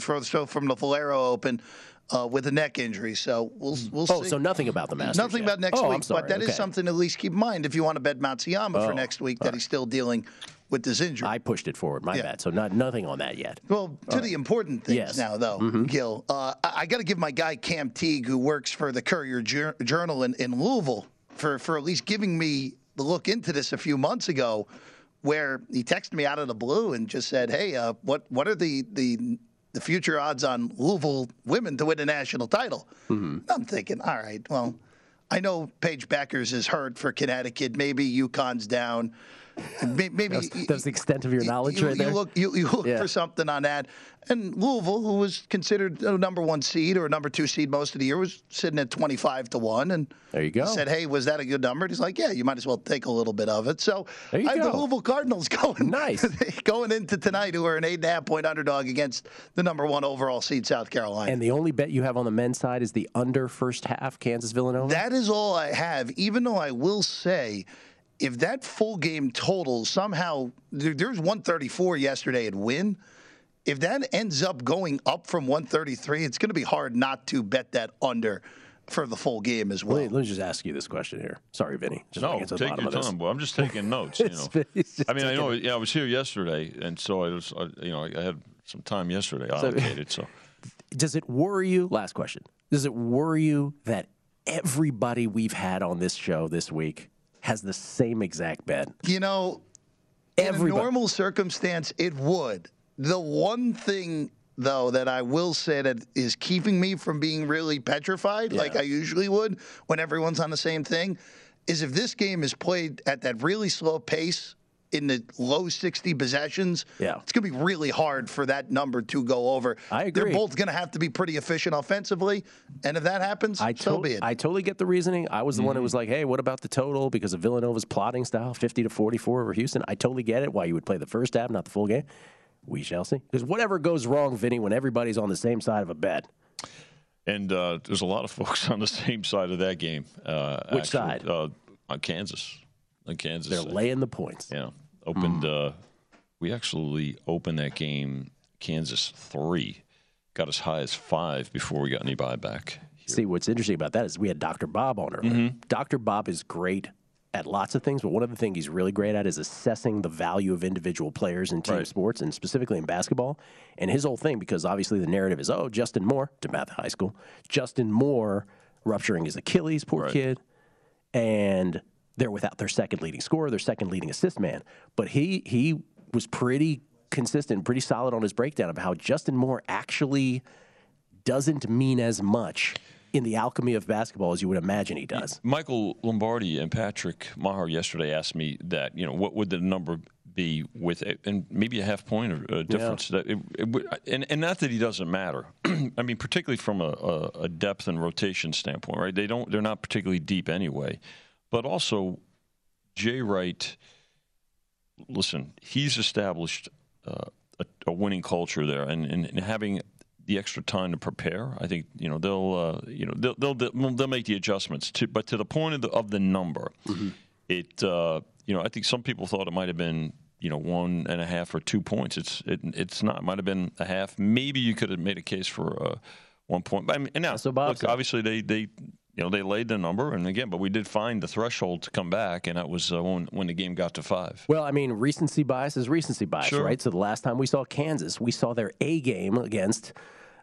Speaker 6: for, so from the Valero Open uh, with a neck injury. So we'll we'll
Speaker 4: oh,
Speaker 6: see.
Speaker 4: so nothing about the Masters.
Speaker 6: Nothing
Speaker 4: yet.
Speaker 6: about next
Speaker 4: oh,
Speaker 6: week, but that is
Speaker 4: okay.
Speaker 6: something to at least keep in mind if you want to bet Matsuyama
Speaker 4: Oh,
Speaker 6: for next week that he's still dealing with this injury.
Speaker 4: I pushed it forward. My
Speaker 6: Yeah.
Speaker 4: bad. So not nothing on that yet.
Speaker 6: Well, to the important things
Speaker 4: Yes.
Speaker 6: now, though, Gill, uh, I, I got to give my guy Cam Teague, who works for the Courier Jour- Journal in, in Louisville, for, for at least giving me the look into this a few months ago, where he texted me out of the blue and just said, "Hey, uh, what what are the the the future odds on Louisville women to win a national title?" Mm-hmm. I'm thinking, all right, well, I know Paige Bueckers is hurt for Connecticut. Maybe UConn's down. Maybe
Speaker 4: that's, that's the extent of your knowledge
Speaker 6: you,
Speaker 4: right
Speaker 6: you
Speaker 4: there.
Speaker 6: Look, you, you look
Speaker 4: Yeah.
Speaker 6: for something on that. And Louisville, who was considered a number one seed or a number two seed most of the year, was sitting at 25 to 1. And
Speaker 4: there you go.
Speaker 6: said, hey, was that a good number? And he's like, yeah, you might as well take a little bit of it. So I have the. Louisville Cardinals going
Speaker 4: Nice.
Speaker 6: going into tonight, who are an eight and a half point underdog against the number one overall seed, South Carolina.
Speaker 4: and the only bet you have on the men's side is the under first half, Kansas Villanova.
Speaker 6: That is all I have, even though I will say, if that full game total somehow, there, there's 134 yesterday at win. If that ends up going up from 133, it's going to be hard not to bet that under for the full game as well.
Speaker 4: let, me, let me just ask you this question here. Sorry, Vinny. Just
Speaker 7: No,
Speaker 4: get to the
Speaker 7: take your
Speaker 4: of this.
Speaker 7: time, boy. I'm just taking notes. You know, I mean, I know. Yeah, I was here yesterday, and so I was. I, you know, I had some time yesterday
Speaker 4: So-
Speaker 7: allocated. So,
Speaker 4: Does it worry you? Last question. Does it worry you that everybody we've had on this show this week has the same exact bet?
Speaker 6: You know, in a normal circumstance, it would. The one thing, though, that I will say that is keeping me from being really petrified, like I usually would when everyone's on the same thing, is if this game is played at that really slow pace in the low 60 possessions,
Speaker 4: Yeah.
Speaker 6: it's going to be really hard for that number to go over.
Speaker 4: I agree.
Speaker 6: They're both going to have to be pretty efficient offensively. And if that happens,
Speaker 4: I,
Speaker 6: so
Speaker 4: to-
Speaker 6: be it.
Speaker 4: I totally get the reasoning. I was the one who was like, hey, what about the total? Because of Villanova's plotting style, 50 to 44 over Houston. I totally get it why you would play the first half, not the full game. We shall see. Because whatever goes wrong, Vinny, when everybody's on the same side of a bet,
Speaker 7: and uh, there's a lot of folks on the same side of that game. Uh,
Speaker 4: Which
Speaker 7: actually,
Speaker 4: side?
Speaker 7: Uh, on Kansas. On Kansas.
Speaker 4: they're
Speaker 7: side.
Speaker 4: laying the points.
Speaker 7: Yeah, opened. Uh, we actually opened that game Kansas three, got as high as five before we got any buyback.
Speaker 4: See, what's interesting about that is we had Dr. Bob on earlier.
Speaker 7: Mm-hmm.
Speaker 4: Dr. Bob is great at lots of things, but one of the things he's really great at is assessing the value of individual players in team
Speaker 7: Right.
Speaker 4: sports and specifically in basketball. And his whole thing, because obviously the narrative is, oh, Justin Moore, DeMatha High School, Justin Moore rupturing his Achilles, poor
Speaker 7: Right.
Speaker 4: kid. And they're without their second leading scorer, their second leading assist man. But he he was pretty consistent, pretty solid on his breakdown of how Justin Moore actually doesn't mean as much in the alchemy of basketball as you would imagine he does.
Speaker 7: Michael Lombardi and Patrick Maher yesterday asked me that you know what would the number be with it, and maybe a half point or uh, a difference. That it, it, and, and not that he doesn't matter. I mean, particularly from a, a, a depth and rotation standpoint, right? They don't. They're not particularly deep anyway. But also, Jay Wright. Listen, he's established uh, a, a winning culture there, and, and, and having the extra time to prepare, I think you know they'll uh, you know they'll, they'll they'll make the adjustments. To, but to the point of the of the number, it uh, you know I think some people thought it might have been you know one and a half or two points. It's it, it's not. It might have been a half. Maybe you could have made a case for uh, one point. But I mean, and now
Speaker 4: So Bob
Speaker 7: look, obviously they they. You know they laid the number, and again, but we did find the threshold to come back, and that was uh, when when the game got to five.
Speaker 4: Well, I mean, recency bias is recency bias,
Speaker 7: Sure.
Speaker 4: right? So the last time we saw Kansas, we saw their A game against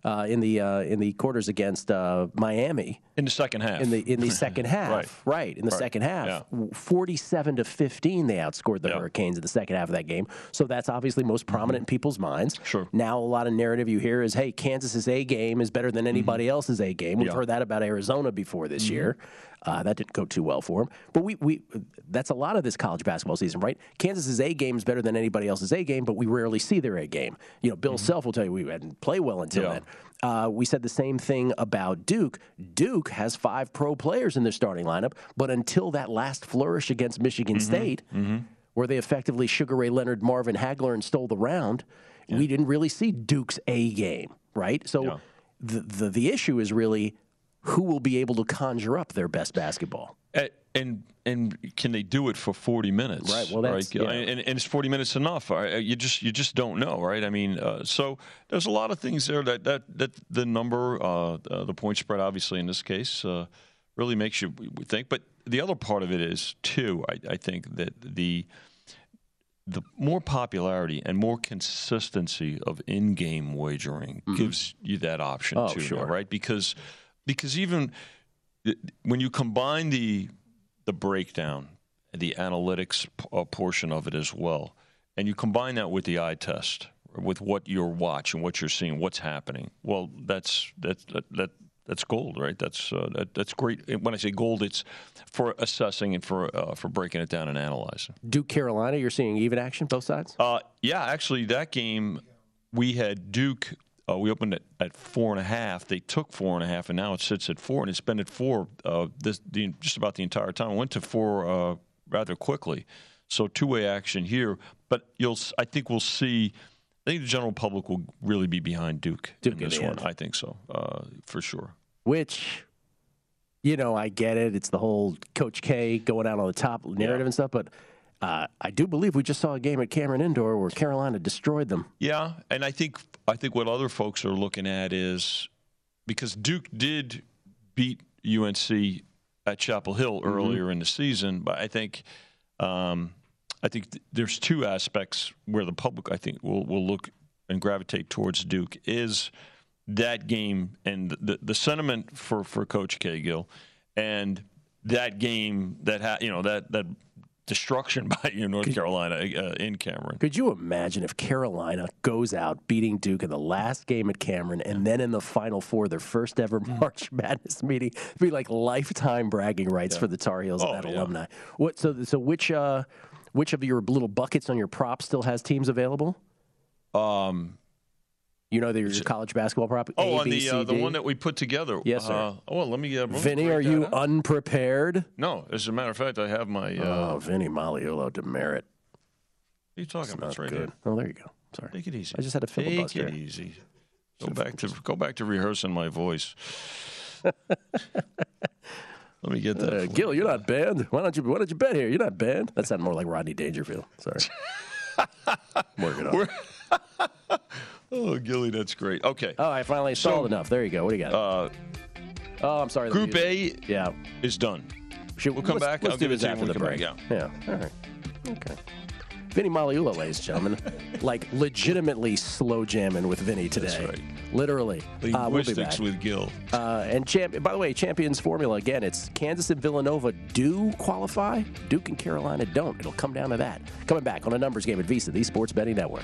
Speaker 4: uh, in the uh, in the quarters against uh, Miami
Speaker 7: In the second half,
Speaker 4: in the in the second half,
Speaker 7: Right.
Speaker 4: right? In the
Speaker 7: Right.
Speaker 4: second half,
Speaker 7: Yeah.
Speaker 4: forty-seven to fifteen, they outscored the
Speaker 7: Yeah.
Speaker 4: Hurricanes in the second half of that game. So that's obviously most prominent in people's minds.
Speaker 7: Mm-hmm. Sure.
Speaker 4: Now a lot of narrative you hear is, "Hey, Kansas's A game is better than anybody else's A game." We've
Speaker 7: Mm-hmm. Mm-hmm.
Speaker 4: heard that about Arizona before this year. Uh, that didn't go too well for them. But we, we that's a lot of this college basketball season, right? Kansas's A game is better than anybody else's A game, but we rarely see their A game. You know, Bill Self will tell you we didn't play well until
Speaker 7: Mm-hmm. Yeah.
Speaker 4: then. Uh, we said the same thing about Duke. Duke has five pro players in their starting lineup, but until that last flourish against Michigan
Speaker 7: Mm-hmm.
Speaker 4: State, where they effectively Sugar Ray Leonard, Marvin Hagler, and stole the round, we didn't really see Duke's A game, right? So
Speaker 7: Yeah.
Speaker 4: the, the the issue is really who will be able to conjure up their best basketball.
Speaker 7: And and can they do it for 40 minutes?
Speaker 4: Right, well, that's-
Speaker 7: Gill?
Speaker 4: yeah.
Speaker 7: and, and is 40 minutes enough? Uh, You just you just don't know, right? I mean, uh, so there's a lot of things there that that, that the number, uh, uh, the point spread, obviously in this case, uh, really makes you think. But the other part of it is too. I, I think that the the more popularity and more consistency of in-game wagering gives you that option
Speaker 4: Oh,
Speaker 7: too,
Speaker 4: sure.
Speaker 7: right? Because because even when you combine the the breakdown, the analytics p- uh, portion of it as well, and you combine that with the eye test, with what you're watching, what you're seeing, what's happening. Well, that's that's that, that that's gold, right? That's uh, that, that's great. When I say gold, it's for assessing and for uh, for breaking it down and analyzing.
Speaker 4: Duke Carolina, you're seeing even action both sides.
Speaker 7: Uh, yeah, actually, that game we had Duke. Uh, we opened it at four and a half. They took four and a half, and now it sits at four, and it's been at four uh, this the, just about the entire time. It went to four uh, rather quickly, so two way action here. But you'll, I think we'll see. I think the general public will really be behind Duke,
Speaker 4: Duke
Speaker 7: in this one.
Speaker 4: end.
Speaker 7: I think so, uh, for sure.
Speaker 4: Which, you know, I get it. It's the whole Coach K going out on the top narrative and stuff, but uh, I do believe we just saw a game at Cameron Indoor where Carolina destroyed them.
Speaker 7: Yeah, and I think I think what other folks are looking at is because Duke did beat UNC at Chapel Hill earlier in the season, but I think um, I think th- there's two aspects where the public I think will will look and gravitate towards Duke is that game and the the sentiment for for Coach Cagill and that game that ha- you know that that destruction by you North Carolina uh, in Cameron.
Speaker 4: Could you imagine if Carolina goes out beating Duke in the last game at Cameron and then in the Final Four, their first ever March Madness meeting, it'd be like lifetime bragging rights for the Tar Heels
Speaker 7: Oh,
Speaker 4: and that
Speaker 7: yeah.
Speaker 4: alumni. What? So, so which uh, which of your little buckets on your prop still has teams available?
Speaker 7: Um,
Speaker 4: You know, there's your college basketball prop.
Speaker 7: Oh,
Speaker 4: A,
Speaker 7: on
Speaker 4: B,
Speaker 7: the uh, the one that we put together.
Speaker 4: Yes, sir.
Speaker 7: Uh, oh, well, let me. Uh,
Speaker 4: Vinny, are you
Speaker 7: out.
Speaker 4: unprepared?
Speaker 7: No, as a matter of fact, I have my. Uh,
Speaker 4: oh, Vinny Magliulo demerit.
Speaker 7: What are you talking about? It's right
Speaker 4: good.
Speaker 7: here.
Speaker 4: Oh, there you go. Sorry.
Speaker 7: Take it easy.
Speaker 4: I just had a filibuster.
Speaker 7: Take it easy. Go back to go back to rehearsing my voice. Let me get that.
Speaker 4: Uh, Gill,
Speaker 7: you.
Speaker 4: you're not banned. Why don't you? Why don't you bet here? You're not banned. That sounded more like Rodney Dangerfield. Sorry. Working on. it.
Speaker 7: Oh, Gilly, that's great. Okay.
Speaker 4: Oh, I finally saw enough. There you go. What do you got?
Speaker 7: Uh,
Speaker 4: oh, I'm sorry.
Speaker 7: Group A
Speaker 4: Yeah.
Speaker 7: is done.
Speaker 4: Should,
Speaker 7: We'll come
Speaker 4: let's,
Speaker 7: back.
Speaker 4: Let's
Speaker 7: I'll
Speaker 4: do this after the break.
Speaker 7: come
Speaker 4: Yeah. All right. Okay. Vinny Magliulo, ladies and gentlemen, like legitimately slow jamming with Vinny today.
Speaker 7: That's right.
Speaker 4: Literally. Uh, we'll be back.
Speaker 7: with Gill.
Speaker 4: Uh, and champ- by the way, champions formula again. It's Kansas and Villanova do qualify. Duke and Carolina don't. It'll come down to that. Coming back on a numbers game at VSIN, the Sports Betting Network.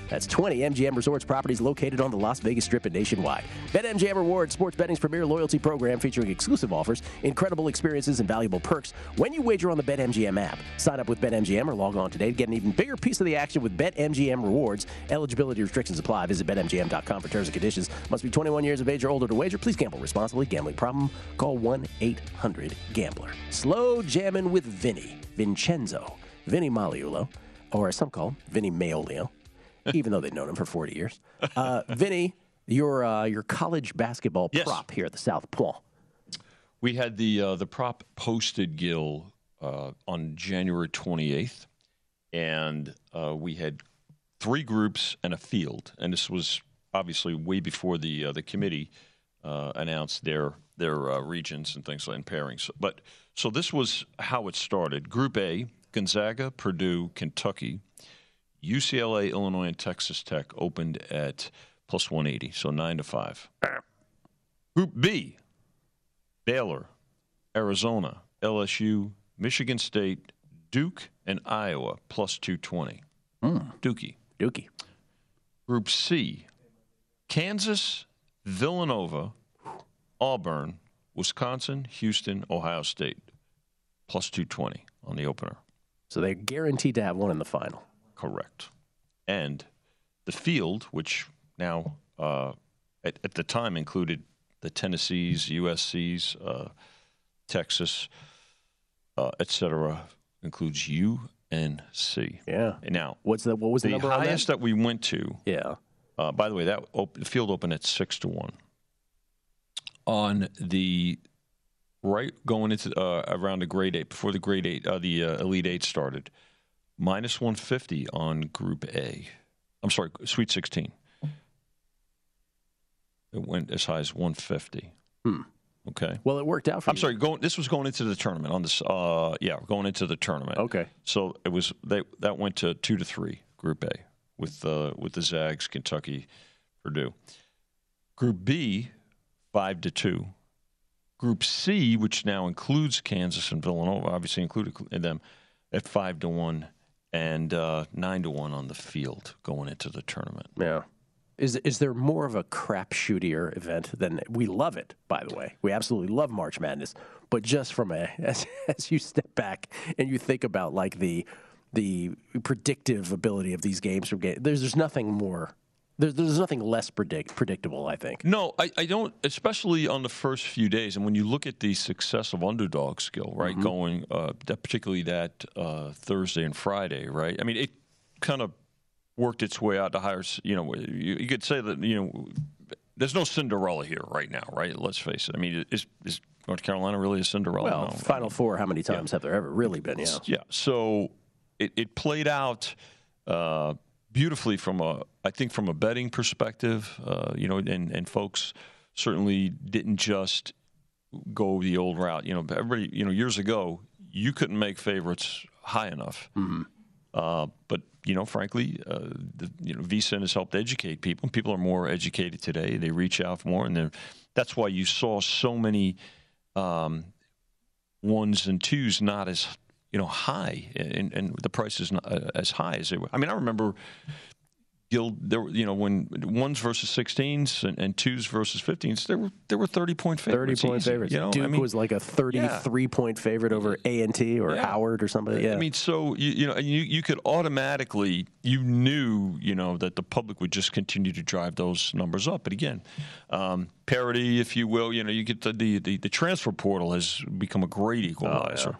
Speaker 4: That's 20 MGM Resorts properties located on the Las Vegas Strip and nationwide. BetMGM Rewards, sports betting's premier loyalty program featuring exclusive offers, incredible experiences, and valuable perks when you wager on the BetMGM app. Sign up with BetMGM or log on today to get an even bigger piece of the action with BetMGM Rewards. Eligibility restrictions apply. Visit BetMGM.com for terms and conditions. Must be 21 years of age or older to wager. Please gamble responsibly. Gambling problem? Call 1-800-GAMBLER. Slow jamming with Vinny. Vincenzo. Vinny Magliulo. or as some call Vinny Maolio, even though they've known him for 40 years. Uh, Vinny, your uh, your college basketball
Speaker 7: Yes.
Speaker 4: prop here at the South Point.
Speaker 7: We had the uh, the prop posted, Gill, uh, on January 28th, and uh, we had three groups and a field, and this was obviously way before the uh, the committee uh, announced their their uh, regions and things like and pairings. But so this was how it started. Group A: Gonzaga, Purdue, Kentucky, UCLA, Illinois, and Texas Tech opened at plus 180, so nine to five. Group B: Baylor, Arizona, LSU, Michigan State, Duke, and Iowa plus 220. Hmm. Dookie.
Speaker 4: Dookie.
Speaker 7: Group C Kansas, Villanova, Auburn, Wisconsin, Houston, Ohio State plus 220 on the opener.
Speaker 4: So they're guaranteed to have one in the final.
Speaker 7: Correct. And the field, which now uh, at, at the time included the Tennessees, USC's, uh, Texas, uh, et cetera, includes UNC.
Speaker 4: Yeah.
Speaker 7: And now,
Speaker 4: What's the what was the,
Speaker 7: the highest
Speaker 4: that?
Speaker 7: that? we went to.
Speaker 4: Yeah.
Speaker 7: Uh, by the way, that op- the field opened at six to one. On the right going into uh, around the grade eight before the grade eight uh, the uh, elite eight started, minus one fifty on Group A. I'm sorry, Sweet sixteen. It went as high as one fifty.
Speaker 4: Hmm.
Speaker 7: Okay.
Speaker 4: Well, it worked out for me.
Speaker 7: I'm
Speaker 4: you.
Speaker 7: sorry. Going. This was going into the tournament on this. Uh, yeah, going into the tournament.
Speaker 4: Okay.
Speaker 7: So it was they that went to two to three, Group A, with uh, with the Zags, Kentucky, Purdue. Group B, five to two. Group C, which now includes Kansas and Villanova, obviously included in them, at five to one and uh, nine to one on the field going into the tournament.
Speaker 4: Yeah. Is is there more of a crapshootier event than we love it? By the way, we absolutely love March Madness, but just from a as, as you step back and you think about like the the predictive ability of these games from game, there's there's nothing more. There's there's nothing less predict, predictable. I think.
Speaker 7: No, I, I don't, especially on the first few days. And when you look at the success of underdog skill, right,
Speaker 4: Mm-hmm.
Speaker 7: going, uh, that, particularly that uh, Thursday and Friday, right? I mean, it kind of worked its way out to higher, you know, you, you could say that, you know, there's no Cinderella here right now, right? Let's face it. I mean, is, is North Carolina really a Cinderella?
Speaker 4: Well,
Speaker 7: no.
Speaker 4: Final Four. How many times have there ever really been? Yeah.
Speaker 7: Yeah. So it, it played out uh, beautifully from a, I think, from a betting perspective. Uh, you know, and and folks certainly didn't just go the old route. You know, everybody, you know, years ago you couldn't make favorites high enough. Uh, but you know, frankly, uh, the, you know, VSIN has helped educate people. People are more educated today. They reach out more, and that's why you saw so many um, ones and twos not as you know high, and, and the prices not uh, as high as they were. I mean, I remember. Gill, there you know, when ones versus 16s and, and twos versus 15s, there were there were 30 point
Speaker 4: Thirty
Speaker 7: favorites.
Speaker 4: point
Speaker 7: easy,
Speaker 4: favorites.
Speaker 7: You know,
Speaker 4: Duke
Speaker 7: I mean,
Speaker 4: was like a thirty-three point favorite over A and T or
Speaker 7: Yeah.
Speaker 4: Howard or somebody. Yeah.
Speaker 7: I mean, so you, you know, you you could automatically you knew you know that the public would just continue to drive those numbers up. But again, um, parity, if you will, you know, you get the the, the, the transfer portal has become a great equalizer.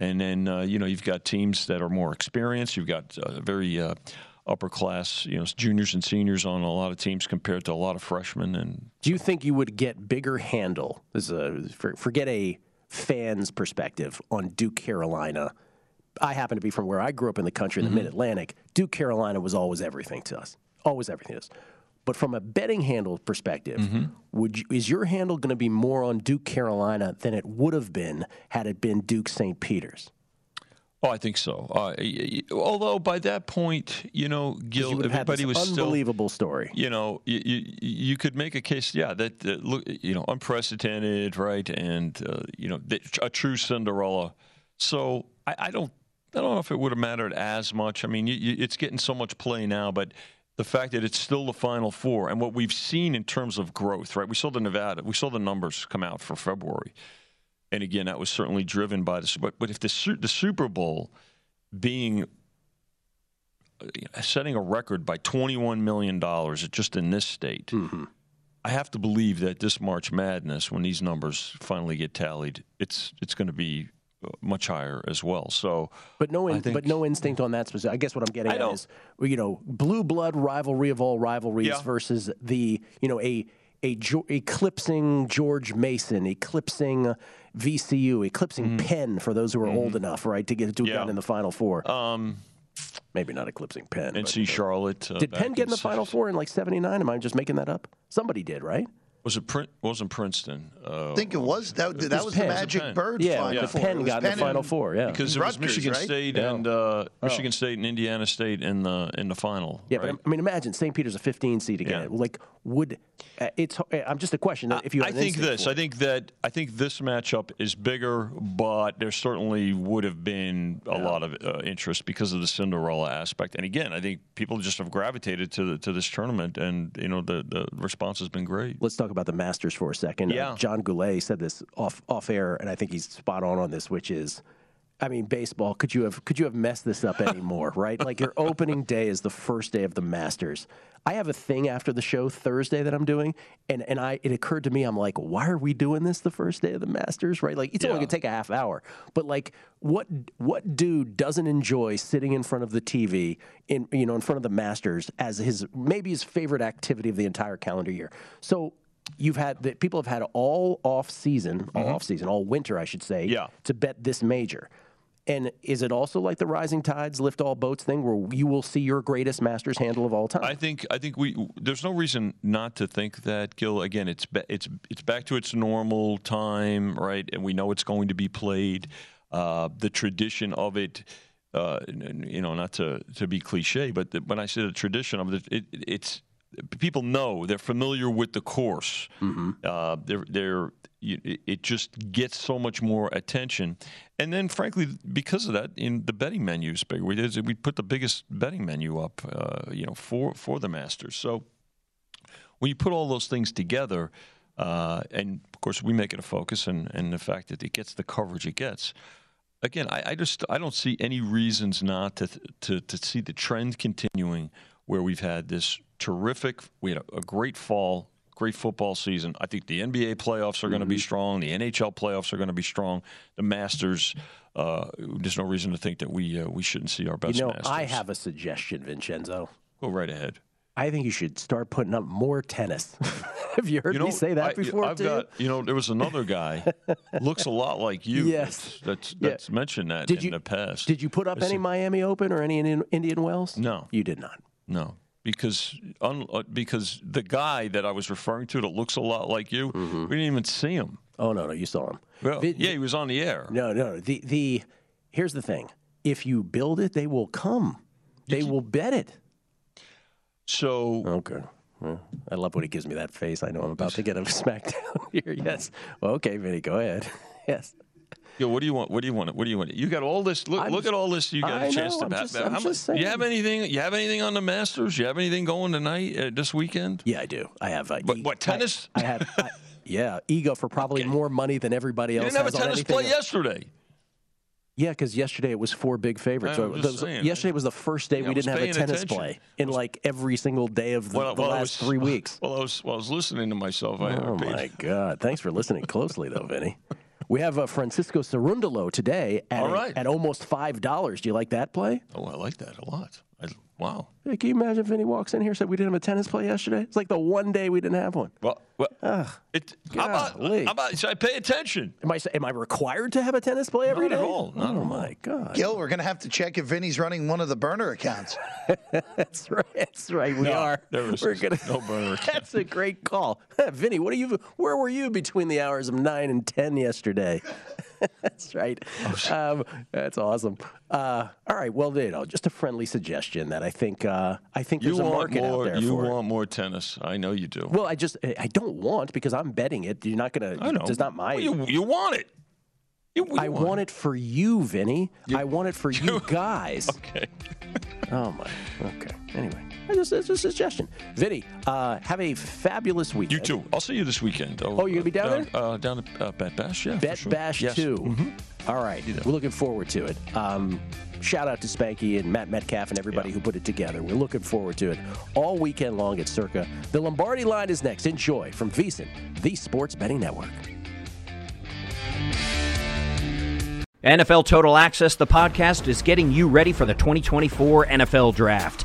Speaker 7: And then uh, you know you've got teams that are more experienced. You've got uh, very uh, upper class, you know, juniors and seniors on a lot of teams compared to a lot of freshmen. And
Speaker 4: Do you think you would get bigger handle? This is a, forget a fan's perspective on Duke Carolina. I happen to be from where I grew up in the country, in the
Speaker 7: Mhm.
Speaker 4: Mid Atlantic. Duke Carolina was always everything to us, always everything to us. But from a betting handle perspective, would you, is your handle going to be more on Duke Carolina than it would have been had it been Duke St. Peter's?
Speaker 7: Oh, I think so. Uh, although by that point, you know, Gill,
Speaker 4: you would have had
Speaker 7: everybody was still
Speaker 4: unbelievable story.
Speaker 7: you know, you, you, you could make a case, yeah, that, that look, you know, unprecedented, right, and uh, you know, a true Cinderella. So I, I don't, I don't know if it would have mattered as much. I mean, it's getting so much play now, but the fact that it's still the Final Four and what we've seen in terms of growth, right? We saw the Nevada, we saw the numbers come out for February, and again, that was certainly driven by the. But, but if the the Super Bowl being uh, setting a record by $21 million just in this state. I have to believe that this March Madness, when these numbers finally get tallied, it's it's going to be much higher as well. So,
Speaker 4: but no, in,
Speaker 7: think,
Speaker 4: but no instinct on that specific. I guess what I'm getting
Speaker 7: I
Speaker 4: at
Speaker 7: don't.
Speaker 4: is, you know, blue blood rivalry of all rivalries
Speaker 7: Yeah.
Speaker 4: versus the, you know, a a Jo- eclipsing George Mason, eclipsing VCU, eclipsing Penn for those who are old enough, right, to get to
Speaker 7: Mm-hmm. Yeah.
Speaker 4: get in the Final Four.
Speaker 7: Um,
Speaker 4: Maybe not eclipsing Penn. but,
Speaker 7: NC Charlotte. Uh,
Speaker 4: did Penn get in the
Speaker 7: the
Speaker 4: Final Four in like '79? Am I just making that up? Somebody did, right?
Speaker 7: Was it Prin- wasn't Princeton? Uh,
Speaker 6: I think it was that. That was, the
Speaker 4: Penn.
Speaker 6: Magic
Speaker 7: Penn.
Speaker 6: Bird
Speaker 4: Yeah,
Speaker 6: Final
Speaker 4: but
Speaker 6: Four.
Speaker 4: Penn
Speaker 6: It was
Speaker 4: got in the Final
Speaker 6: and-
Speaker 4: Four. Yeah,
Speaker 7: because it was Michigan
Speaker 6: right?
Speaker 7: State
Speaker 4: Yeah.
Speaker 7: and uh, Michigan State and Indiana State in the in the final.
Speaker 4: Yeah,
Speaker 7: right?
Speaker 4: but I mean, imagine St. Peter's a 15 seed again.
Speaker 7: Yeah.
Speaker 4: Like, would uh, it's? I'm just a question. If you,
Speaker 7: I think this. I think that. I think this matchup is bigger, but there certainly would have been a lot of uh, interest because of the Cinderella aspect. And again, I think people just have gravitated to the, to this tournament, and you know the the response has been great.
Speaker 4: Let's talk about the Masters for a second. Uh,
Speaker 7: Yeah.
Speaker 4: John Goulet said this off off air, and I think he's spot on on this, which is. I mean, baseball. Could you have could you have messed this up anymore? right? Like your opening day is the first day of the Masters. I have a thing after the show Thursday that I'm doing, and and I it occurred to me I'm like, why are we doing this the first day of the Masters? Right? Like it's only gonna take a half hour, but like what what dude doesn't enjoy sitting in front of the TV in you know in front of the Masters as his maybe his favorite activity of the entire calendar year? So you've had that people have had all off season, all off season, all winter, I should say,
Speaker 7: Mm-hmm. Yeah.
Speaker 4: to bet this major. And is it also like the rising tides lift all boats thing, where you will see your greatest Masters handle of all time?
Speaker 7: I think I think we there's no reason not to think that Gill again it's it's it's back to its normal time right and we know it's going to be played uh, the tradition of it uh, you know not to to be cliche but the, when I say the tradition of it, it it's people know they're familiar with the course. Uh, they're they're it just gets so much more attention. And then frankly because of that in the betting menu is bigger we did we put the biggest betting menu up uh, you know for for the masters. So when you put all those things together, uh, and of course we make it a focus, and, and the fact that it gets the coverage it gets. Again, I, I just I don't see any reasons not to, to to see the trend continuing, where we've had this terrific. We had a, a great fall, great football season. I think the NBA playoffs are going to be strong. The NHL playoffs are going to be strong. The Masters. Uh, there's no reason to think that we uh, we shouldn't see our best.
Speaker 4: you know,
Speaker 7: Masters.
Speaker 4: I have a suggestion, Vincenzo.
Speaker 7: Go right ahead.
Speaker 4: I think you should start putting up more tennis. have you heard
Speaker 7: You know,
Speaker 4: me say that
Speaker 7: I,
Speaker 4: before?
Speaker 7: I've
Speaker 4: too?
Speaker 7: got, you know, there was another guy, looks a lot like you.
Speaker 4: Yes.
Speaker 7: That's, that's,
Speaker 4: Yeah.
Speaker 7: mentioned that
Speaker 4: Did
Speaker 7: in
Speaker 4: you-
Speaker 7: the past.
Speaker 4: Did you put up
Speaker 7: It's-
Speaker 4: any Miami Open or any Indian, Indian Wells?
Speaker 7: No.
Speaker 4: you did not.
Speaker 7: No. Because un, uh, because the guy that I was referring to that looks a lot like you,
Speaker 4: Mm-hmm.
Speaker 7: we didn't even see him.
Speaker 4: Oh no, no, you saw him.
Speaker 7: Well,
Speaker 4: Vi-
Speaker 7: yeah, he was on the air.
Speaker 4: No, no. The the here's the thing. If you build it, they will come. They will bet it.
Speaker 7: So
Speaker 4: Okay. Well, I love when he gives me that face. I know I'm about to get a smackdown here. Yes. Well, okay, Vinny, go ahead. yes.
Speaker 7: Yo, what do you want? What do you want? What do you want? You got all this. Look,
Speaker 4: I'm
Speaker 7: look at all this. You got
Speaker 4: I
Speaker 7: a chance
Speaker 4: know,
Speaker 7: to bat.
Speaker 4: just-
Speaker 7: bat-
Speaker 4: I'm just
Speaker 7: much- You have anything? You have anything on the Masters? You have anything going tonight? Uh, this weekend?
Speaker 4: Yeah, I do. I have. Uh,
Speaker 7: What-
Speaker 4: e-
Speaker 7: what, tennis?
Speaker 4: I, I have. I, yeah, ego for probably more money than everybody else.
Speaker 7: You didn't have a tennis play
Speaker 4: else.
Speaker 7: yesterday.
Speaker 4: Yeah, because yesterday it was four big favorites. So
Speaker 7: was saying,
Speaker 4: yesterday was the first day
Speaker 7: Yeah,
Speaker 4: we didn't have a tennis
Speaker 7: attention.
Speaker 4: play in like every single day of the,
Speaker 7: Well,
Speaker 4: the
Speaker 7: well,
Speaker 4: last
Speaker 7: was-
Speaker 4: three weeks.
Speaker 7: Well, I was, well, I was listening to myself. I,
Speaker 4: Oh my God! Thanks for listening closely, though, Vinny. We have uh, Francisco Cerundolo today at,
Speaker 7: right.
Speaker 4: at almost five dollars. Do you like that play?
Speaker 7: Oh, I like that a lot. I, wow.
Speaker 4: Hey, can you imagine if Vinny walks in here and said we didn't have a tennis play yesterday? It's like the one day we didn't have one.
Speaker 7: Well, well it, how about,
Speaker 4: golly.
Speaker 7: how about should I pay attention?
Speaker 4: Am I am I required to have a tennis play every
Speaker 7: Not
Speaker 4: day?
Speaker 7: at all. Not
Speaker 4: oh
Speaker 7: at all.
Speaker 4: my God!
Speaker 6: Gill, we're going to have to check if Vinny's running one of the burner accounts.
Speaker 4: That's right. That's right. We
Speaker 7: No,
Speaker 4: are.
Speaker 7: there is
Speaker 4: We're gonna.
Speaker 7: no burner account.
Speaker 4: That's a great call, Vinny. What are you? Where were you between the hours of nine and ten yesterday? that's right. Um, that's awesome. Uh, all right. Well, you know, just a friendly suggestion that I think uh, I think
Speaker 7: You
Speaker 4: there's a market
Speaker 7: more?
Speaker 4: out there for
Speaker 7: You
Speaker 4: for it.
Speaker 7: want more tennis? I know you do.
Speaker 4: Well, I just I don't want because I'm betting it. You're not gonna.
Speaker 7: I know.
Speaker 4: It's not my.
Speaker 7: Well, you, you want it. You, you
Speaker 4: I want it for you, Vinny. I want it for you guys.
Speaker 7: Okay.
Speaker 4: Oh my. Okay. Anyway, just, it's just a suggestion. Vinny, uh, have a fabulous weekend.
Speaker 7: You too. I'll see you this weekend.
Speaker 4: Oh, you're gonna be down
Speaker 7: there? Uh, down at uh, Bet Bash. Yeah. for
Speaker 4: Bet
Speaker 7: sure.
Speaker 4: Bash
Speaker 7: Yes.
Speaker 4: 2.
Speaker 7: Mhm.
Speaker 4: All right. We're looking forward to it. Um, shout out to Spanky and Matt Metcalf and everybody who put it together. We're looking forward to it all weekend long at Circa. The Lombardi line is next. Enjoy from VSIN, the Sports Betting Network.
Speaker 8: NFL Total Access, the podcast, is getting you ready for the 2024 NFL Draft.